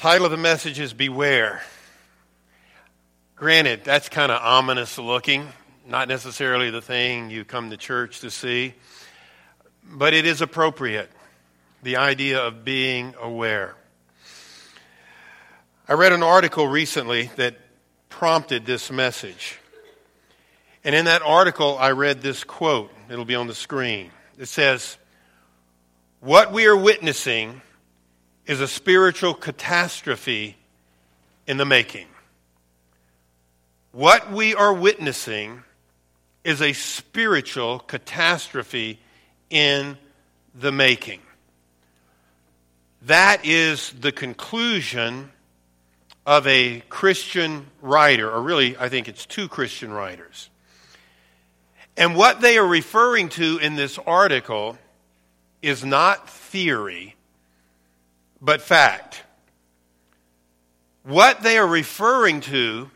Title of the message is Beware. Granted, that's kind of ominous looking, not necessarily the thing you come to church to see, but it is appropriate. The idea of being aware. I read an article recently that prompted this message. And in that article, I read this quote. It'll be on the screen. It says, What we are witnessing is a spiritual catastrophe in the making. What we are witnessing is a spiritual catastrophe in the making. That is the conclusion of a Christian writer, or really, I think it's two Christian writers. And what they are referring to in this article is not theory, but fact. What they are referring to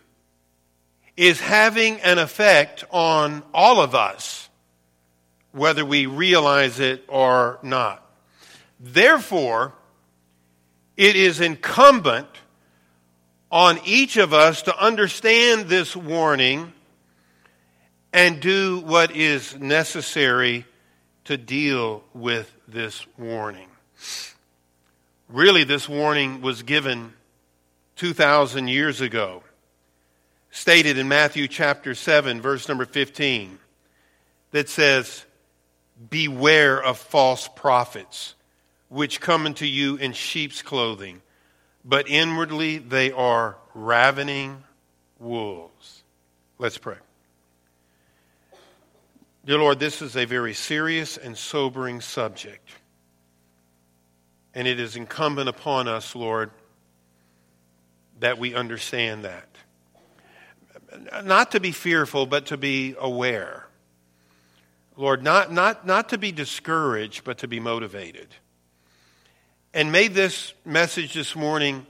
is having an effect on all of us, whether we realize it or not. Therefore, it is incumbent on each of us to understand this warning and do what is necessary to deal with this warning. Really, this warning was given 2,000 years ago, stated in Matthew chapter 7, verse number 15, that says, Beware of false prophets, which come unto you in sheep's clothing, but inwardly they are ravening wolves. Let's pray. Dear Lord, this is a very serious and sobering subject. And it is incumbent upon us, Lord, that we understand that. Not to be fearful, but to be aware. Lord, not, not, not to be discouraged, but to be motivated. And may this message this morning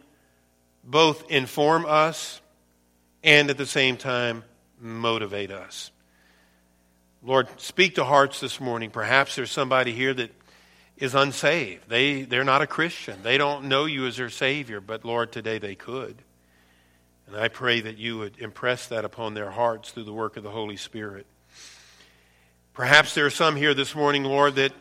both inform us and at the same time motivate us. Lord, speak to hearts this morning. Perhaps there's somebody here that is unsaved. They, they're not a Christian. They don't know you as their Savior, but Lord, today they could. And I pray that you would impress that upon their hearts through the work of the Holy Spirit. Perhaps there are some here this morning, Lord, that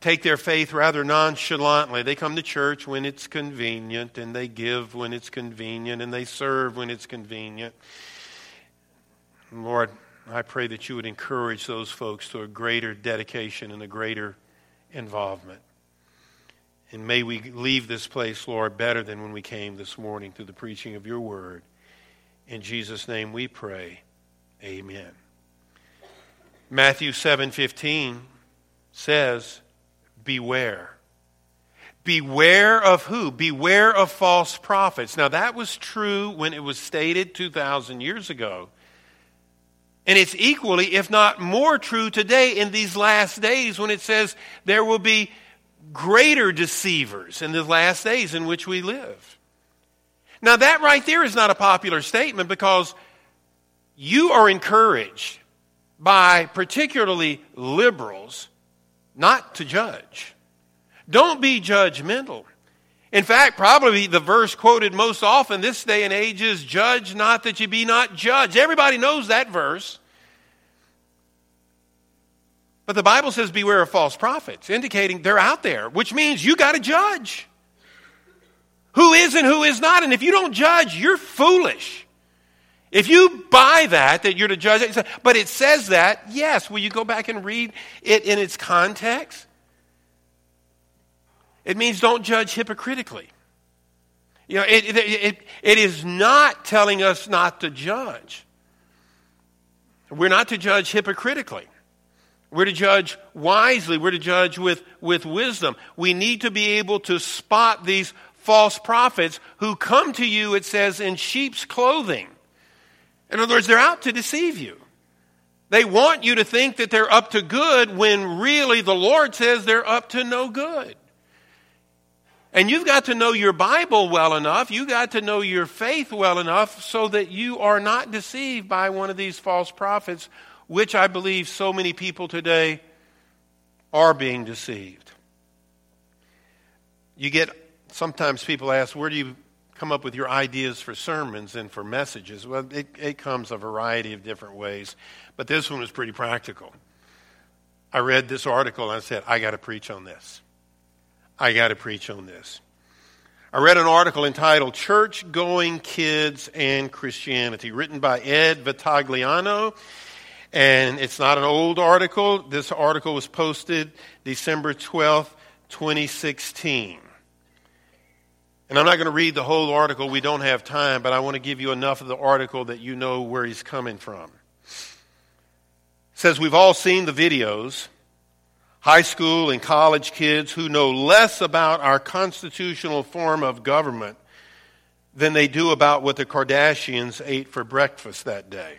take their faith rather nonchalantly. They come to church when it's convenient, and they give when it's convenient, and they serve when it's convenient. Lord, I pray that you would encourage those folks to a greater dedication and a greater involvement. And may we leave this place, Lord, better than when we came this morning through the preaching of your word. In Jesus' name we pray. Amen. Matthew 7:15 says, "Beware." Beware of who? Beware of false prophets. Now that was true when it was stated 2000 years ago. And it's equally, if not more true today in these last days when it says there will be greater deceivers in the last days in which we live. Now, that right there is not a popular statement because you are encouraged by particularly liberals not to judge. Don't be judgmental. In fact, probably the verse quoted most often this day and age is judge not that you be not judged. Everybody knows that verse. But the Bible says beware of false prophets, indicating they're out there, which means you got to judge. Who is and who is not. And if you don't judge, you're foolish. If you buy that, that you're to judge but it says that, yes, will you go back and read it in its context? It means don't judge hypocritically. You know, it, it, it, it is not telling us not to judge. We're not to judge hypocritically. We're to judge wisely. We're to judge with, with wisdom. We need to be able to spot these false prophets who come to you, it says, in sheep's clothing. In other words, they're out to deceive you. They want you to think that they're up to good when really the Lord says they're up to no good. And you've got to know your Bible well enough, you've got to know your faith well enough so that you are not deceived by one of these false prophets, which I believe so many people today are being deceived. You get sometimes people ask, where do you come up with your ideas for sermons and for messages? Well, it, it comes a variety of different ways, but this one was pretty practical. I read this article and I said, I got to preach on this. I got to preach on this. I read an article entitled Church Going Kids and Christianity, written by Ed Vitagliano. And it's not an old article. This article was posted December 12th, 2016. And I'm not going to read the whole article, we don't have time, but I want to give you enough of the article that you know where he's coming from. It says, We've all seen the videos. High school and college kids who know less about our constitutional form of government than they do about what the Kardashians ate for breakfast that day.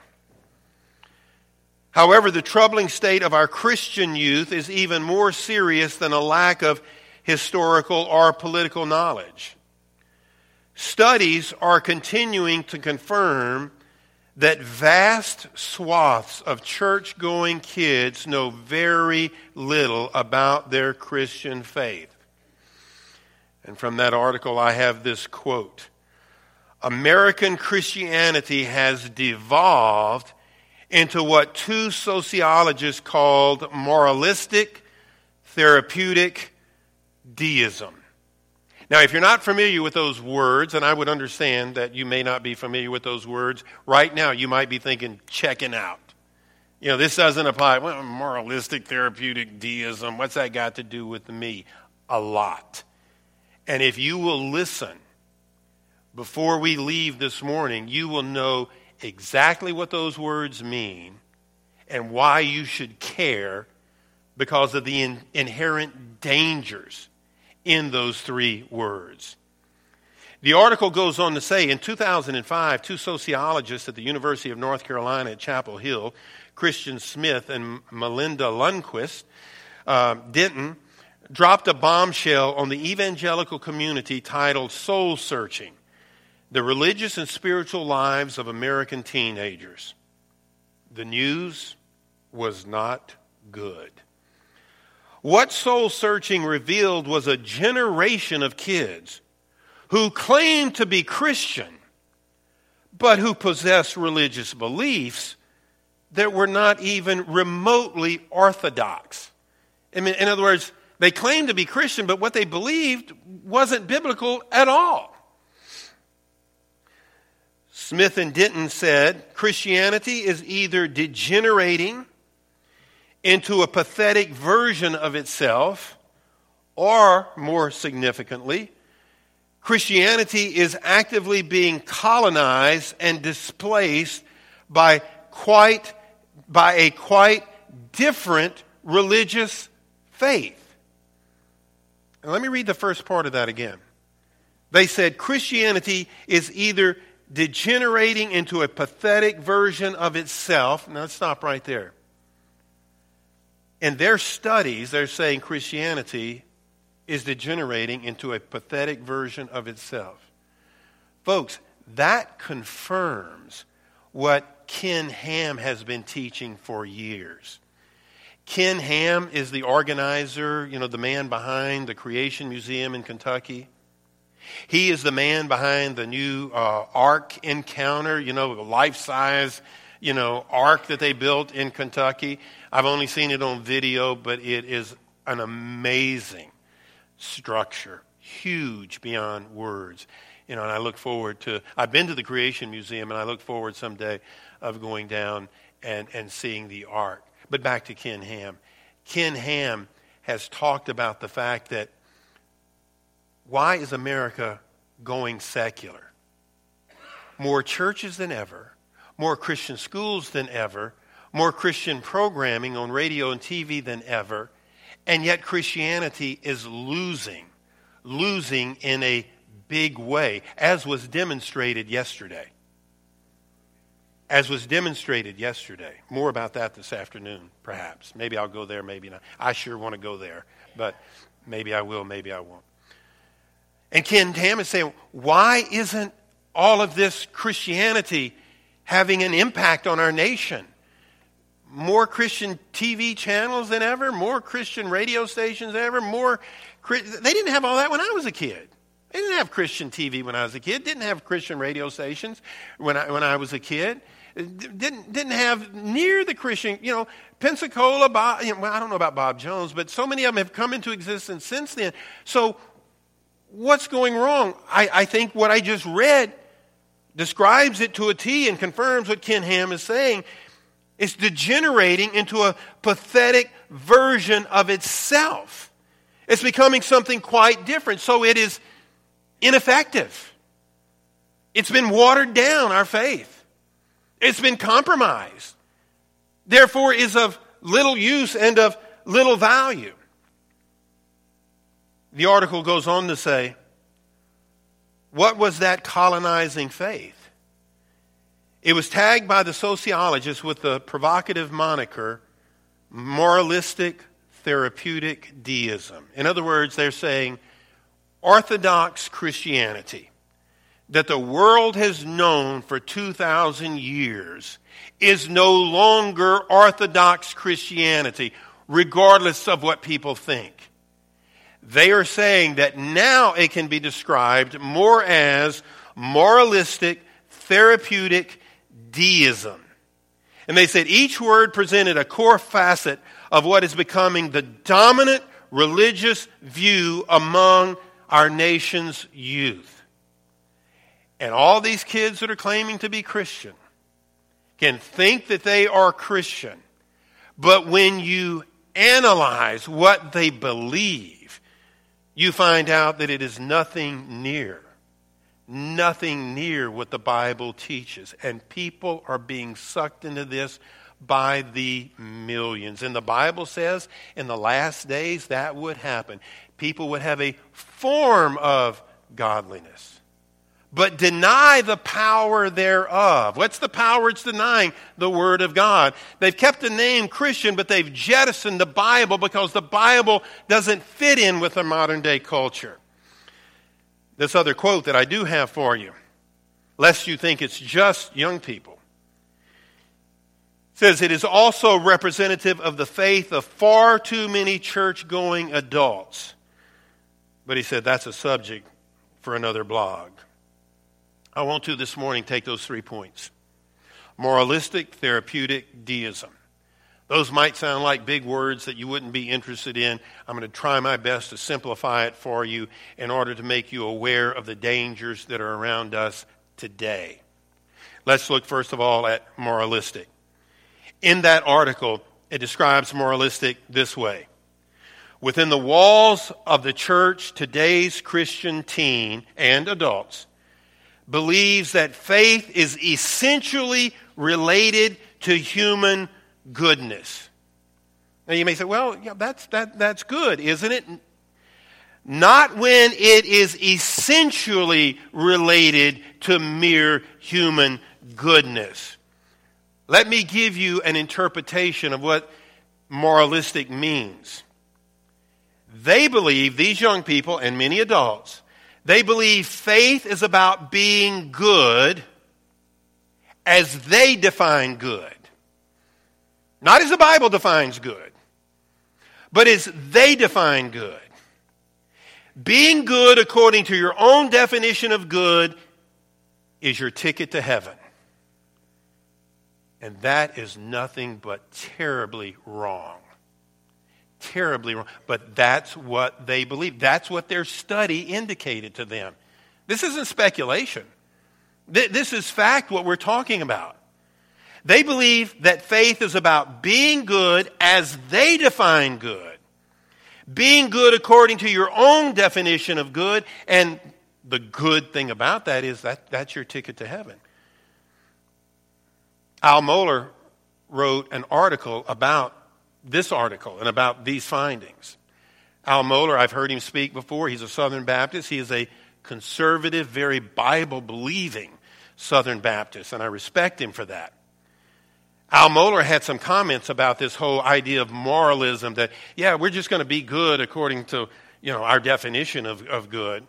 However, the troubling state of our Christian youth is even more serious than a lack of historical or political knowledge. Studies are continuing to confirm that vast swaths of church going kids know very little about their Christian faith. And from that article, I have this quote American Christianity has devolved into what two sociologists called moralistic therapeutic deism. Now, if you're not familiar with those words, and I would understand that you may not be familiar with those words, right now you might be thinking, checking out. You know, this doesn't apply. Well, moralistic, therapeutic deism, what's that got to do with me? A lot. And if you will listen before we leave this morning, you will know exactly what those words mean and why you should care because of the in- inherent dangers in those three words. The article goes on to say in 2005, two sociologists at the University of North Carolina at Chapel Hill, Christian Smith and Melinda Lundquist, uh, Denton, dropped a bombshell on the evangelical community titled Soul Searching The Religious and Spiritual Lives of American Teenagers. The news was not good. What soul searching revealed was a generation of kids who claimed to be Christian, but who possessed religious beliefs that were not even remotely orthodox. I mean, in other words, they claimed to be Christian, but what they believed wasn't biblical at all. Smith and Denton said Christianity is either degenerating into a pathetic version of itself, or more significantly, Christianity is actively being colonized and displaced by quite by a quite different religious faith. And let me read the first part of that again. They said Christianity is either degenerating into a pathetic version of itself. Now, let's stop right there in their studies, they're saying Christianity is degenerating into a pathetic version of itself. Folks, that confirms what Ken Ham has been teaching for years. Ken Ham is the organizer, you know, the man behind the Creation Museum in Kentucky. He is the man behind the new uh, Ark Encounter, you know, the life size, you know, Ark that they built in Kentucky. I've only seen it on video, but it is an amazing structure, huge beyond words. You know, and I look forward to, I've been to the Creation Museum, and I look forward someday of going down and, and seeing the Ark. But back to Ken Ham. Ken Ham has talked about the fact that why is America going secular? More churches than ever, more Christian schools than ever, more Christian programming on radio and TV than ever, and yet Christianity is losing, losing in a big way, as was demonstrated yesterday. As was demonstrated yesterday. More about that this afternoon, perhaps. Maybe I'll go there, maybe not. I sure want to go there, but maybe I will, maybe I won't. And Ken Ham is saying, why isn't all of this Christianity having an impact on our nation? More Christian TV channels than ever, more Christian radio stations than ever, more. They didn't have all that when I was a kid. They didn't have Christian TV when I was a kid. Didn't have Christian radio stations when I, when I was a kid. Didn't didn't have near the Christian. You know, Pensacola. Bob, you know, well, I don't know about Bob Jones, but so many of them have come into existence since then. So what's going wrong? I, I think what I just read describes it to a T and confirms what Ken Ham is saying. It's degenerating into a pathetic version of itself. It's becoming something quite different. So it is ineffective. It's been watered down, our faith. It's been compromised. Therefore, is of little use and of little value. The article goes on to say, what was that colonizing faith? It was tagged by the sociologists with the provocative moniker moralistic therapeutic deism. In other words, they're saying Orthodox Christianity that the world has known for 2,000 years is no longer Orthodox Christianity, regardless of what people think. They are saying that now it can be described more as moralistic, therapeutic deism. And they said each word presented a core facet of what is becoming the dominant religious view among our nation's youth. And all these kids that are claiming to be Christian can think that they are Christian, but when you analyze what they believe, you find out that it is nothing near, nothing near what the Bible teaches. And people are being sucked into this by the millions. And the Bible says in the last days that would happen. People would have a form of godliness but deny the power thereof. What's the power it's denying? The Word of God. They've kept the name Christian, but they've jettisoned the Bible because the Bible doesn't fit in with the modern day culture. This other quote that I do have for you, lest you think it's just young people, says it is also representative of the faith of far too many church going adults. But he said that's a subject for another blog. I want to this morning take those three points moralistic, therapeutic, deism. Those might sound like big words that you wouldn't be interested in. I'm going to try my best to simplify it for you in order to make you aware of the dangers that are around us today. Let's look first of all at moralistic. In that article, it describes moralistic this way Within the walls of the church, today's Christian teen and adults believes that faith is essentially related to human goodness. Now you may say, well, yeah, that's, that, that's good, isn't it? Not when it is essentially related to mere human goodness. Let me give you an interpretation of what moralistic means. They believe, these young people and many adults, they believe faith is about being good as they define good. Not as the Bible defines good, but as they define good. Being good according to your own definition of good is your ticket to heaven. And that is nothing but terribly wrong terribly wrong. But that's what they believe. That's what their study indicated to them. This isn't speculation. This is fact, what we're talking about. They believe that faith is about being good as they define good. Being good according to your own definition of good. And the good thing about that is that that's your ticket to heaven. Al Mohler wrote an article about this article and about these findings. Al Mohler, I've heard him speak before. He's a Southern Baptist. He is a conservative, very Bible believing Southern Baptist, and I respect him for that. Al Mohler had some comments about this whole idea of moralism that, yeah, we're just going to be good according to you know, our definition of, of good.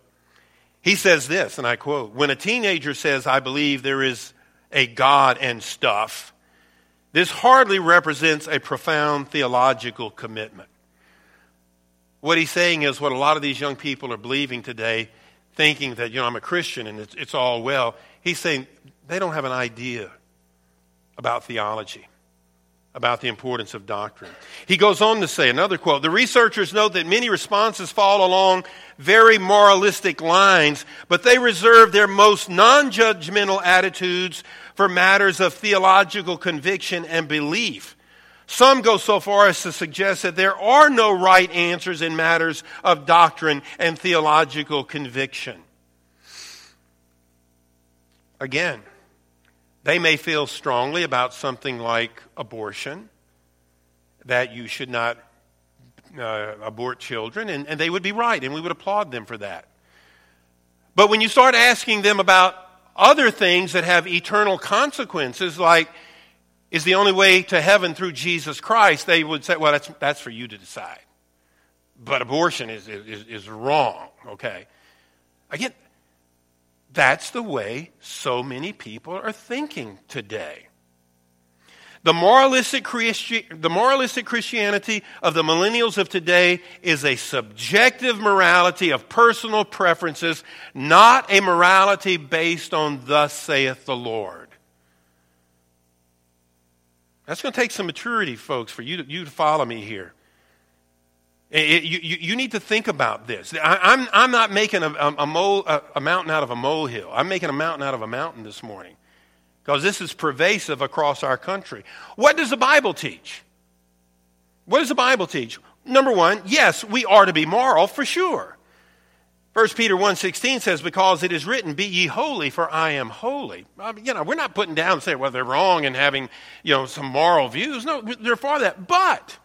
He says this, and I quote When a teenager says, I believe there is a God and stuff, this hardly represents a profound theological commitment. What he's saying is what a lot of these young people are believing today, thinking that, you know, I'm a Christian and it's, it's all well. He's saying they don't have an idea about theology, about the importance of doctrine. He goes on to say, another quote The researchers note that many responses fall along very moralistic lines, but they reserve their most non judgmental attitudes for matters of theological conviction and belief. Some go so far as to suggest that there are no right answers in matters of doctrine and theological conviction. Again, they may feel strongly about something like abortion, that you should not uh, abort children, and, and they would be right, and we would applaud them for that. But when you start asking them about other things that have eternal consequences, like, is the only way to heaven through Jesus Christ, they would say, well, that's, that's for you to decide. But abortion is, is, is wrong, okay? Again, that's the way so many people are thinking today. The moralistic, Christi- the moralistic Christianity of the millennials of today is a subjective morality of personal preferences, not a morality based on thus saith the Lord. That's going to take some maturity, folks, for you to, you to follow me here. It, you, you, need to think about this. I, am I'm, I'm not making a, a, mole, a, a mountain out of a molehill. I'm making a mountain out of a mountain this morning because this is pervasive across our country. What does the Bible teach? What does the Bible teach? Number one, yes, we are to be moral for sure. 1 Peter 1.16 says, because it is written, be ye holy, for I am holy. I mean, you know, we're not putting down and saying, well, they're wrong in having, you know, some moral views. No, they're for that. But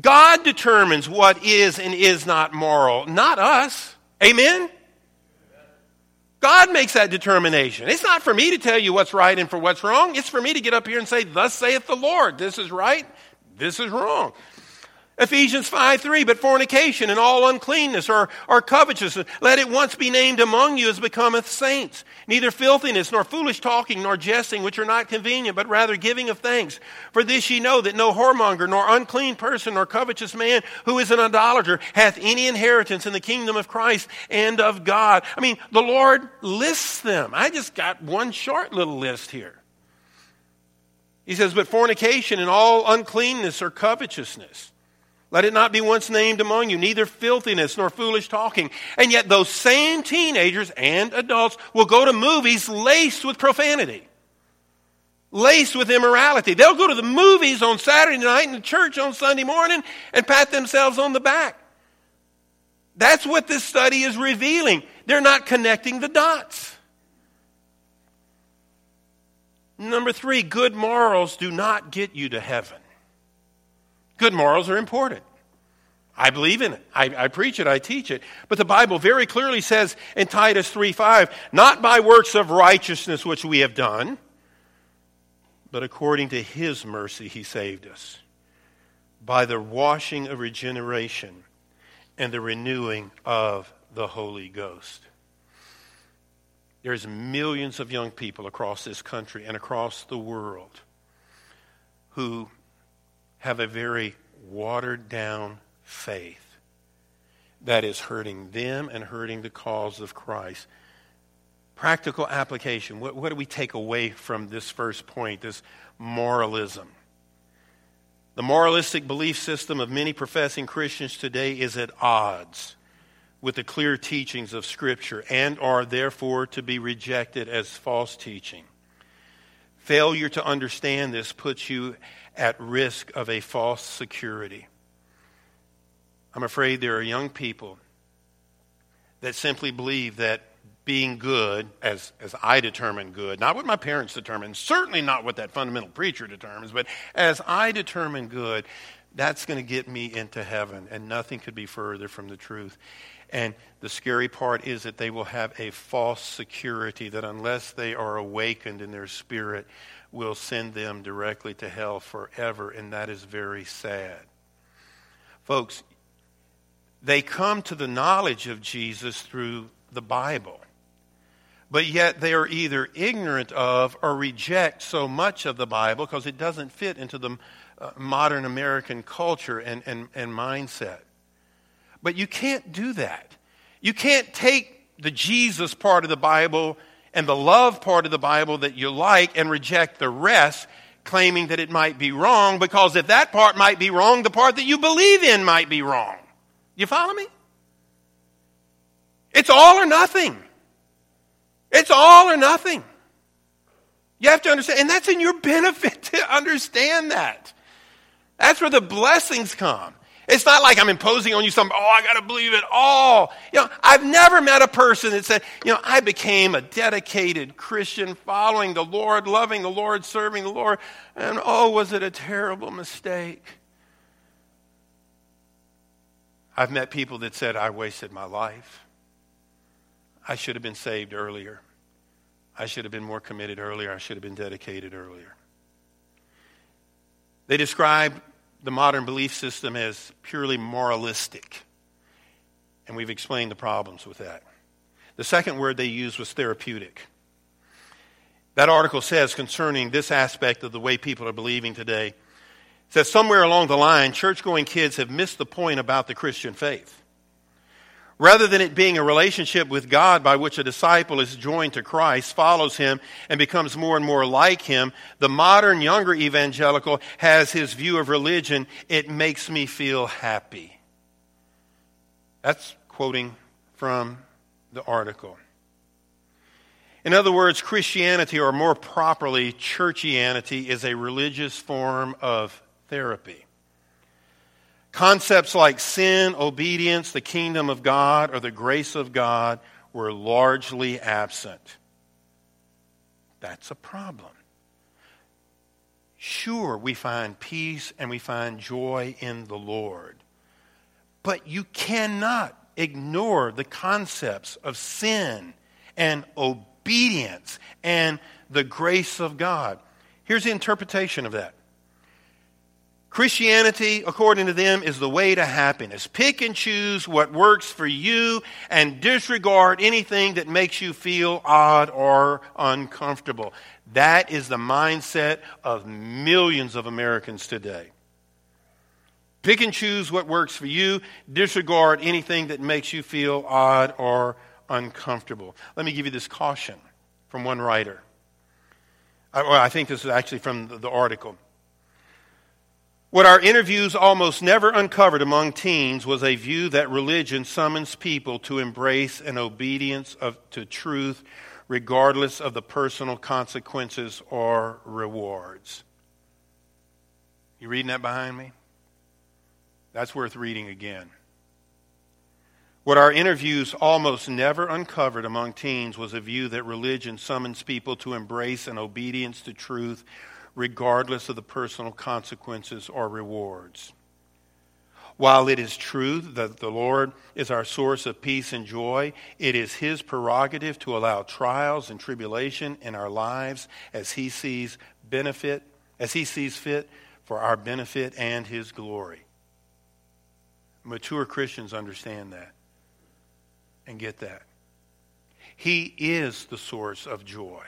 God determines what is and is not moral, not us. Amen? God makes that determination. It's not for me to tell you what's right and for what's wrong. It's for me to get up here and say, Thus saith the Lord. This is right, this is wrong. Ephesians 5 3, but fornication and all uncleanness or, or covetousness, let it once be named among you as becometh saints. Neither filthiness, nor foolish talking, nor jesting, which are not convenient, but rather giving of thanks. For this ye know that no whoremonger, nor unclean person, nor covetous man who is an idolater hath any inheritance in the kingdom of Christ and of God. I mean, the Lord lists them. I just got one short little list here. He says, but fornication and all uncleanness or covetousness. Let it not be once named among you, neither filthiness nor foolish talking. And yet, those same teenagers and adults will go to movies laced with profanity, laced with immorality. They'll go to the movies on Saturday night and the church on Sunday morning and pat themselves on the back. That's what this study is revealing. They're not connecting the dots. Number three, good morals do not get you to heaven. Good morals are important. I believe in it. I, I, preach it. I teach it. But the Bible very clearly says in Titus 3 5, not by works of righteousness which we have done, but according to his mercy he saved us by the washing of regeneration and the renewing of the Holy Ghost. There's millions of young people across this country and across the world who have a very watered down faith that is hurting them and hurting the cause of Christ. Practical application. What, what do we take away from this first point, this moralism? The moralistic belief system of many professing Christians today is at odds with the clear teachings of Scripture and are therefore to be rejected as false teaching. Failure to understand this puts you at risk of a false security. I'm afraid there are young people that simply believe that being good, as, as I determine good, not what my parents determine, certainly not what that fundamental preacher determines, but as I determine good, that's going to get me into heaven, and nothing could be further from the truth. And the scary part is that they will have a false security that, unless they are awakened in their spirit, will send them directly to hell forever. And that is very sad. Folks, they come to the knowledge of Jesus through the Bible. But yet they are either ignorant of or reject so much of the Bible because it doesn't fit into the uh, modern American culture and, and, and mindset. But you can't do that. You can't take the Jesus part of the Bible and the love part of the Bible that you like and reject the rest, claiming that it might be wrong, because if that part might be wrong, the part that you believe in might be wrong. You follow me? It's all or nothing. It's all or nothing. You have to understand, and that's in your benefit to understand that. That's where the blessings come. It's not like I'm imposing on you some, oh, I got to believe it all. You know, I've never met a person that said, you know, I became a dedicated Christian following the Lord, loving the Lord, serving the Lord, and oh, was it a terrible mistake? I've met people that said, I wasted my life. I should have been saved earlier. I should have been more committed earlier. I should have been dedicated earlier. They describe the modern belief system as purely moralistic. And we've explained the problems with that. The second word they used was therapeutic. That article says concerning this aspect of the way people are believing today, says somewhere along the line, church going kids have missed the point about the Christian faith. Rather than it being a relationship with God by which a disciple is joined to Christ, follows him, and becomes more and more like him, the modern younger evangelical has his view of religion, it makes me feel happy. That's quoting from the article. In other words, Christianity, or more properly, churchianity, is a religious form of therapy. Concepts like sin, obedience, the kingdom of God, or the grace of God were largely absent. That's a problem. Sure, we find peace and we find joy in the Lord. But you cannot ignore the concepts of sin and obedience and the grace of God. Here's the interpretation of that Christianity, according to them, is the way to happiness. Pick and choose what works for you and disregard anything that makes you feel odd or uncomfortable. That is the mindset of millions of Americans today. Pick and choose what works for you, disregard anything that makes you feel odd or uncomfortable. Let me give you this caution from one writer. I, well, I think this is actually from the, the article. What our interviews almost never uncovered among teens was a view that religion summons people to embrace an obedience of, to truth regardless of the personal consequences or rewards. You reading that behind me? That's worth reading again. What our interviews almost never uncovered among teens was a view that religion summons people to embrace an obedience to truth regardless of the personal consequences or rewards. While it is true that the Lord is our source of peace and joy, it is His prerogative to allow trials and tribulation in our lives as He sees benefit, as He sees fit for our benefit and His glory. Mature Christians understand that and get that. He is the source of joy.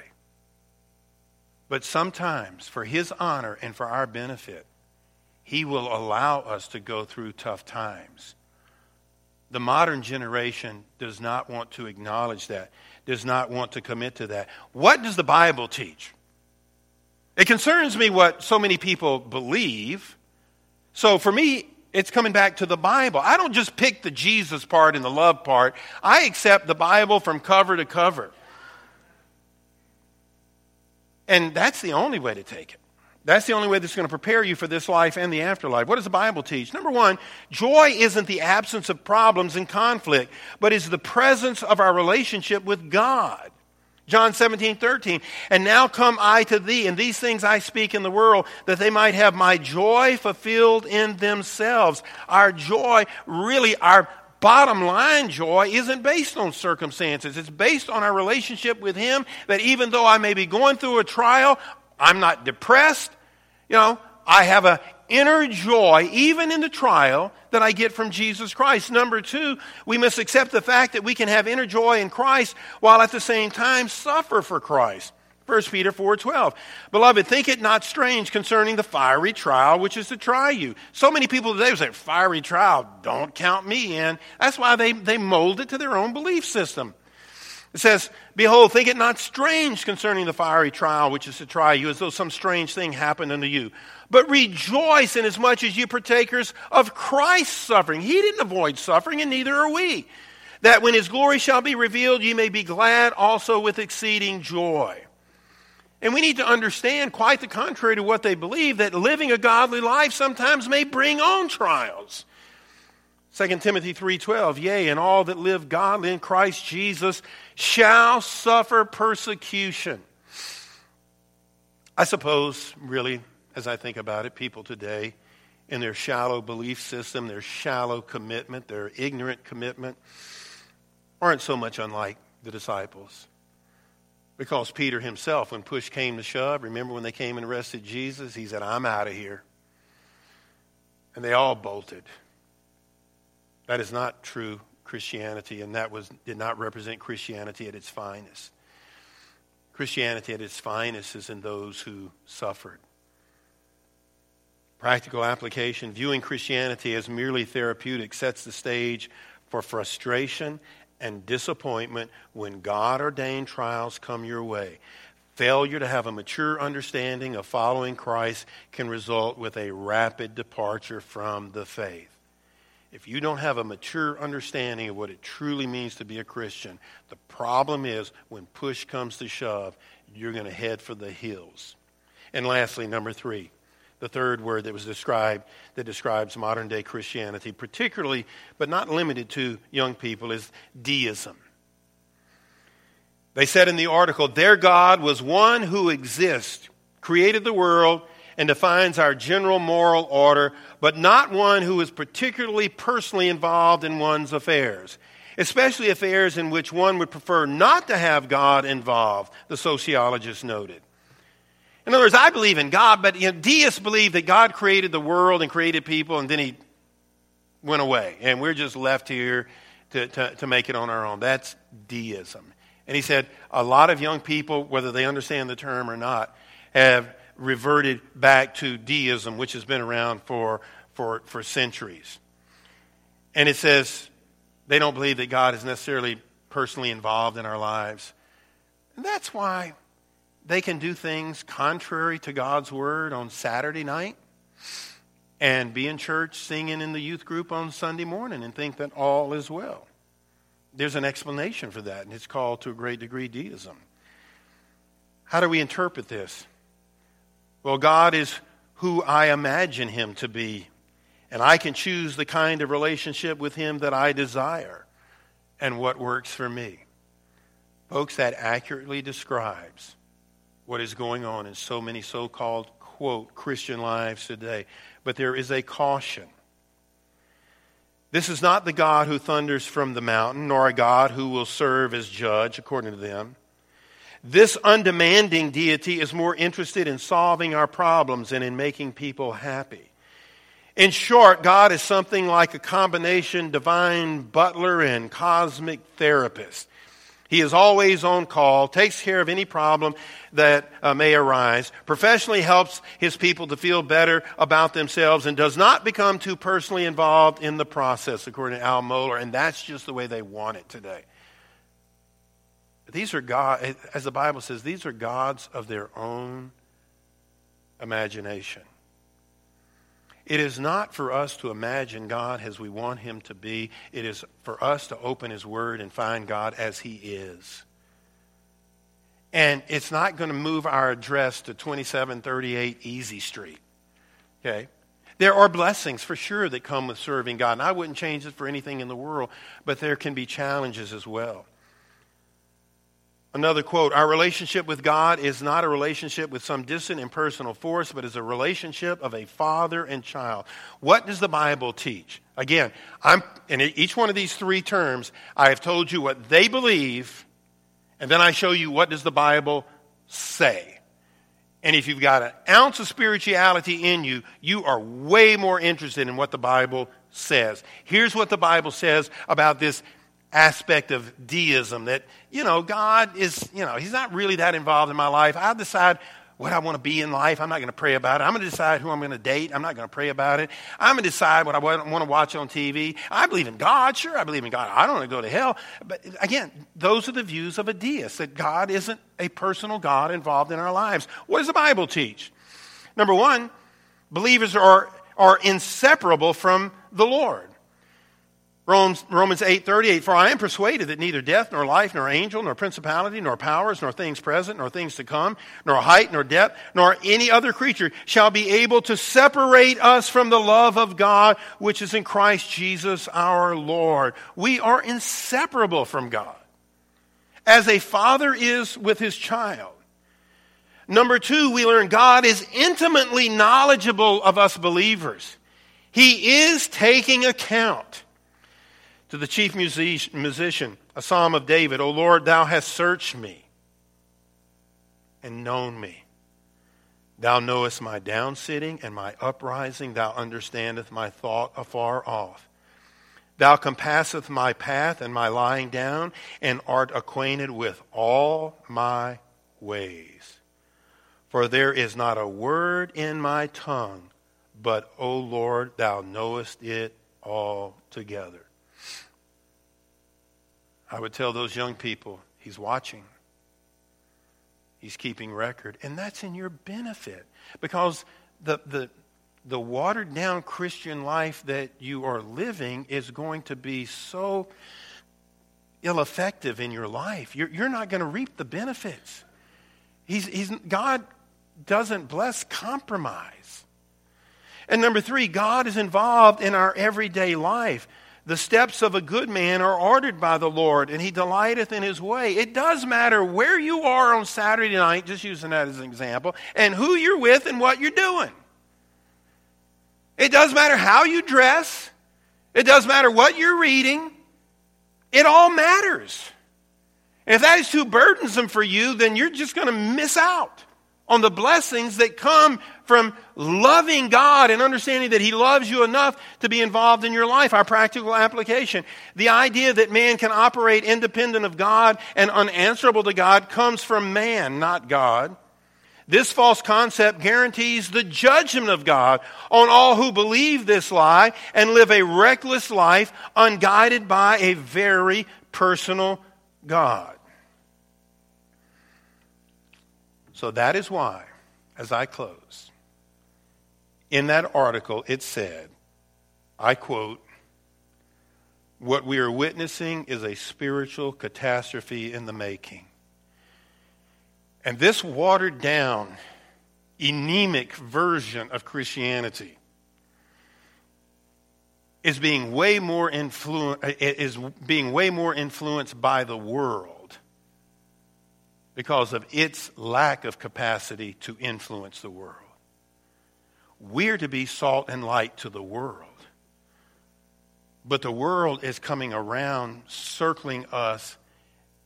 But sometimes, for His honor and for our benefit, He will allow us to go through tough times. The modern generation does not want to acknowledge that, does not want to commit to that. What does the Bible teach? It concerns me what so many people believe. So for me, it's coming back to the Bible. I don't just pick the Jesus part and the love part. I accept the Bible from cover to cover. And that's the only way to take it. That's the only way that's going to prepare you for this life and the afterlife. What does the Bible teach? Number one, joy isn't the absence of problems and conflict, but is the presence of our relationship with God. John 17, 13. And now come I to thee, and these things I speak in the world, that they might have my joy fulfilled in themselves. Our joy, really, our bottom line joy isn't based on circumstances. It's based on our relationship with Him that even though I may be going through a trial, I'm not depressed. You know, I have an inner joy, even in the trial, that I get from Jesus Christ. Number two, we must accept the fact that we can have inner joy in Christ while at the same time suffer for Christ. 1 Peter 4:12. Beloved, think it not strange concerning the fiery trial which is to try you. So many people today say, fiery trial, don't count me in. That's why they, they mold it to their own belief system. It says, Behold, think it not strange concerning the fiery trial which is to try you, as though some strange thing happened unto you. But rejoice inasmuch as you partakers of Christ's suffering. He didn't avoid suffering, and neither are we. That when his glory shall be revealed, ye may be glad also with exceeding joy. And we need to understand, quite the contrary to what they believe, that living a godly life sometimes may bring on trials. 2 Timothy 3:12 Yea and all that live godly in Christ Jesus shall suffer persecution. I suppose really as I think about it people today in their shallow belief system, their shallow commitment, their ignorant commitment aren't so much unlike the disciples. Because Peter himself, when push came to shove, remember when they came and arrested Jesus? He said, I'm out of here. And they all bolted. That is not true Christianity, and that was, did not represent Christianity at its finest. Christianity at its finest is in those who suffered. Practical application viewing Christianity as merely therapeutic sets the stage for frustration and disappointment when God ordained trials come your way. Failure to have a mature understanding of following Christ can result with a rapid departure from the faith. If you don't have a mature understanding of what it truly means to be a Christian, the problem is when push comes to shove, you're going to head for the hills. And lastly, number three, the third word that was described that describes modern day Christianity, particularly but not limited to young people, is deism. They said in the article, their God was one who exists, created the world, and defines our general moral order, but not one who is particularly personally involved in one's affairs, especially affairs in which one would prefer not to have God involved, the sociologist noted. In other words, I believe in God, but you know, deists believe that God created the world and created people, and then he went away, and we're just left here to, to, to make it on our own. That's deism. And he said a lot of young people, whether they understand the term or not, have reverted back to deism, which has been around for, for, for centuries. And it says they don't believe that God is necessarily personally involved in our lives. And that's why they can do things contrary to God's word on Saturday night and be in church singing in the youth group on Sunday morning and think that all is well. There's an explanation for that, and it's called to a great degree deism. How do we interpret this? Well, God is who I imagine him to be, and I can choose the kind of relationship with him that I desire and what works for me. Folks, that accurately describes what is going on in so many so called, quote, Christian lives today. But there is a caution. This is not the God who thunders from the mountain, nor a God who will serve as judge, according to them. This undemanding deity is more interested in solving our problems and in making people happy. In short, God is something like a combination divine butler and cosmic therapist. He is always on call, takes care of any problem that uh, may arise, professionally helps his people to feel better about themselves, and does not become too personally involved in the process, according to Al Mohler. And that's just the way they want it today. These are God, as the Bible says, these are gods of their own imagination. It is not for us to imagine God as we want Him to be. It is for us to open His Word and find God as He is. And it's not going to move our address to 2738 Easy Street. Okay? There are blessings for sure that come with serving God. And I wouldn't change it for anything in the world, but there can be challenges as well. Another quote Our relationship with God is not a relationship with some distant impersonal force, but is a relationship of a father and child. What does the Bible teach? Again, I'm, in each one of these three terms, I have told you what they believe, and then I show you what does the Bible say. And if you've got an ounce of spirituality in you, you are way more interested in what the Bible says. Here's what the Bible says about this aspect of deism that, you know, God is, you know, He's not really that involved in my life. I decide what I want to be in life. I'm not going to pray about it. I'm going to decide who I'm going to date. I'm not going to pray about it. I'm going to decide what I want to watch on TV. I believe in God. Sure, I believe in God. I don't want to go to hell. But again, those are the views of a deist that God isn't a personal God involved in our lives. What does the Bible teach? Number one, believers are, are inseparable from the Lord. Romans, Romans 8:38 For I am persuaded that neither death nor life nor angel nor principality nor powers nor things present nor things to come nor height nor depth nor any other creature shall be able to separate us from the love of God which is in Christ Jesus our Lord. We are inseparable from God. As a father is with his child. Number 2, we learn God is intimately knowledgeable of us believers. He is taking account to the chief musician, a psalm of David, O Lord, thou hast searched me and known me. Thou knowest my downsitting and my uprising. Thou understandest my thought afar off. Thou compasseth my path and my lying down, and art acquainted with all my ways. For there is not a word in my tongue, but, O Lord, thou knowest it altogether. I would tell those young people, He's watching. He's keeping record. And that's in your benefit. Because the, the, the watered down Christian life that you are living is going to be so ill effective in your life. You're, you're not going to reap the benefits. He's, he's, God doesn't bless compromise. And number three, God is involved in our everyday life. The steps of a good man are ordered by the Lord, and he delighteth in his way. It does matter where you are on Saturday night, just using that as an example, and who you're with and what you're doing. It does matter how you dress. It does matter what you're reading. It all matters. if that is too burdensome for you, then you're just going to miss out on the blessings that come from loving God and understanding that He loves you enough to be involved in your life. Our practical application. The idea that man can operate independent of God and unanswerable to God comes from man, not God. This false concept guarantees the judgment of God on all who believe this lie and live a reckless life unguided by a very personal God. So that is why, as I close, in that article it said, I quote, what we are witnessing is a spiritual catastrophe in the making. And this watered down, anemic version of Christianity is being way more influ- is being way more influenced by the world because of its lack of capacity to influence the world. We're to be salt and light to the world. But the world is coming around, circling us,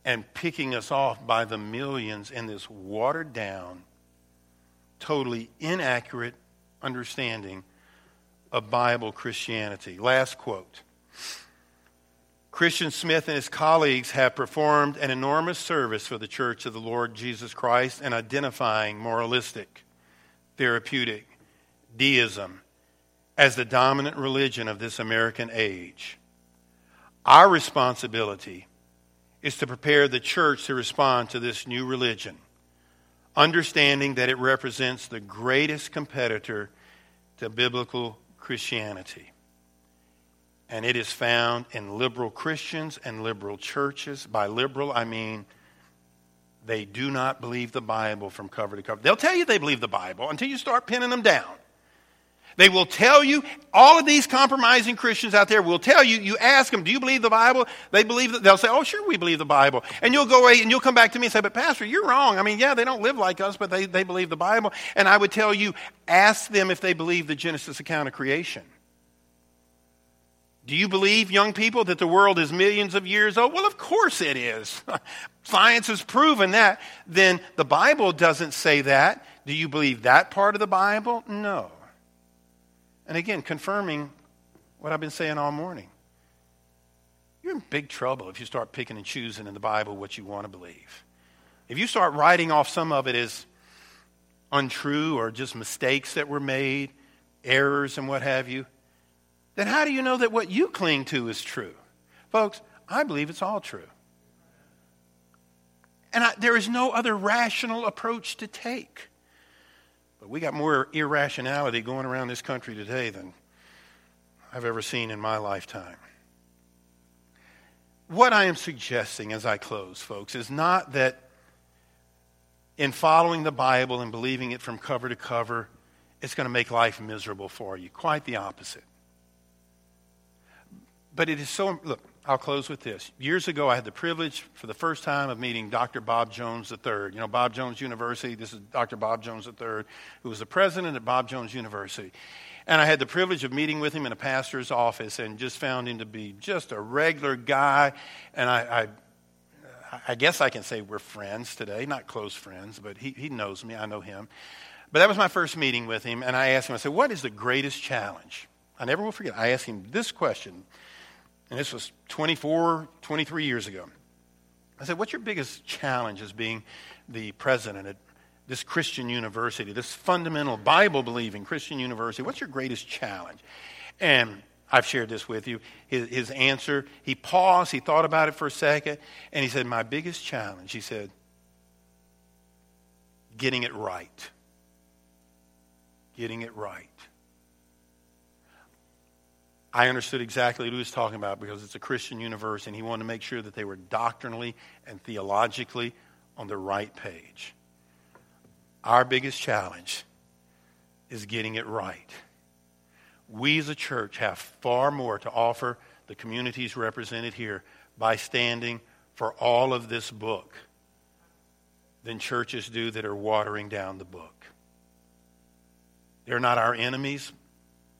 and picking us off by the millions in this watered down, totally inaccurate understanding of Bible Christianity. Last quote. Christian Smith and his colleagues have performed an enormous service for the Church of the Lord Jesus Christ in identifying moralistic, therapeutic deism as the dominant religion of this American age. Our responsibility is to prepare the church to respond to this new religion, understanding that it represents the greatest competitor to biblical Christianity and it is found in liberal Christians and liberal churches. By liberal, I mean they do not believe the Bible from cover to cover. They'll tell you they believe the Bible until you start pinning them down. They will tell you, all of these compromising Christians out there will tell you, you ask them, do you believe the Bible? They believe that, they'll say, oh, sure, we believe the Bible. And you'll go away and you'll come back to me and say, but Pastor, you're wrong. I mean, yeah, they don't live like us, but they, they believe the Bible. And I would tell you, ask them if they believe the Genesis account of creation. Do you believe, young people, that the world is millions of years old? Well, of course it is. Science has proven that. Then the Bible doesn't say that. Do you believe that part of the Bible? No. And again, confirming what I've been saying all morning. You're in big trouble if you start picking and choosing in the Bible what you want to believe. If you start writing off some of it as untrue or just mistakes that were made, errors and what have you, then how do you know that what you cling to is true? Folks, I believe it's all true. And I, there is no other rational approach to take. But we got more irrationality going around this country today than I've ever seen in my lifetime. What I am suggesting as I close, folks, is not that in following the Bible and believing it from cover to cover, it's going to make life miserable for you. Quite the opposite. But it is so, look, I'll close with this. Years ago, I had the privilege for the first time of meeting Dr. Bob Jones III. You know, Bob Jones University, this is Dr. Bob Jones III, who was the president at Bob Jones University. And I had the privilege of meeting with him in a pastor's office and just found him to be just a regular guy. And I, I, I guess I can say we're friends today, not close friends, but he, he knows me, I know him. But that was my first meeting with him, and I asked him, I said, What is the greatest challenge? I never will forget. I asked him this question and this was 24, 23 years ago. I said, What's your biggest challenge as being the president at this Christian university, this fundamental Bible believing Christian university? What's your greatest challenge? And I've shared this with you. His, his, answer, he paused, he thought about it for a second, and he said, My biggest challenge, he said, getting it right. Getting it right. I understood exactly what he was talking about because it's a Christian universe, and he wanted to make sure that they were doctrinally and theologically on the right page. Our biggest challenge is getting it right. We as a church have far more to offer the communities represented here by standing for all of this book than churches do that are watering down the book. They're not our enemies,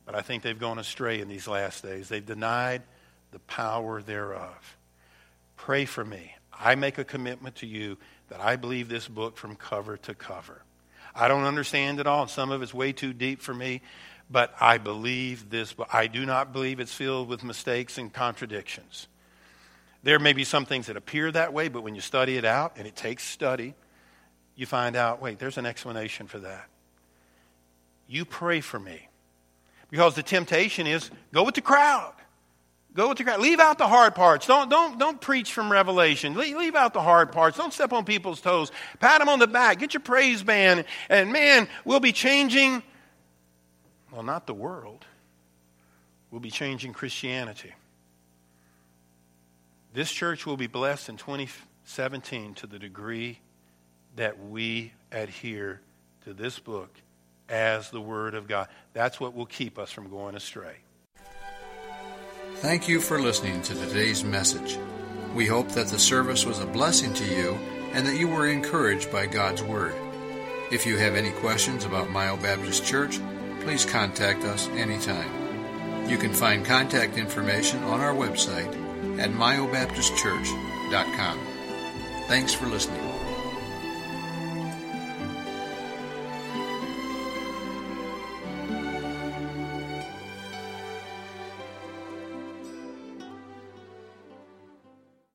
but I think they've gone astray in these last days. They've denied the power thereof. Pray for me. I make a commitment to you that I believe this book from cover to cover. I don't understand it all, and some of it's way too deep for me, but I believe this book. I do not believe it's filled with mistakes and contradictions. There may be some things that appear that way, but when you study it out, and it takes study, you find out wait, there's an explanation for that. You pray for me. Because the temptation is go with the crowd. Go with the crowd. Leave out the hard parts. Don't, don't, don't preach from Revelation. Leave, leave out the hard parts. Don't step on people's toes. Pat them on the back. Get your praise band. And man, we'll be changing, well, not the world. We'll be changing Christianity. This church will be blessed in 2017 to the degree that we adhere to this book as the Word of God. That's what will keep us from going astray. Thank you for listening to today's message. We hope that the service was a blessing to you and that you were encouraged by God's Word. If you have any questions about Mile Baptist Church, please contact us anytime. You can find contact information on our website at myobaptistchurch.com. Thanks for listening.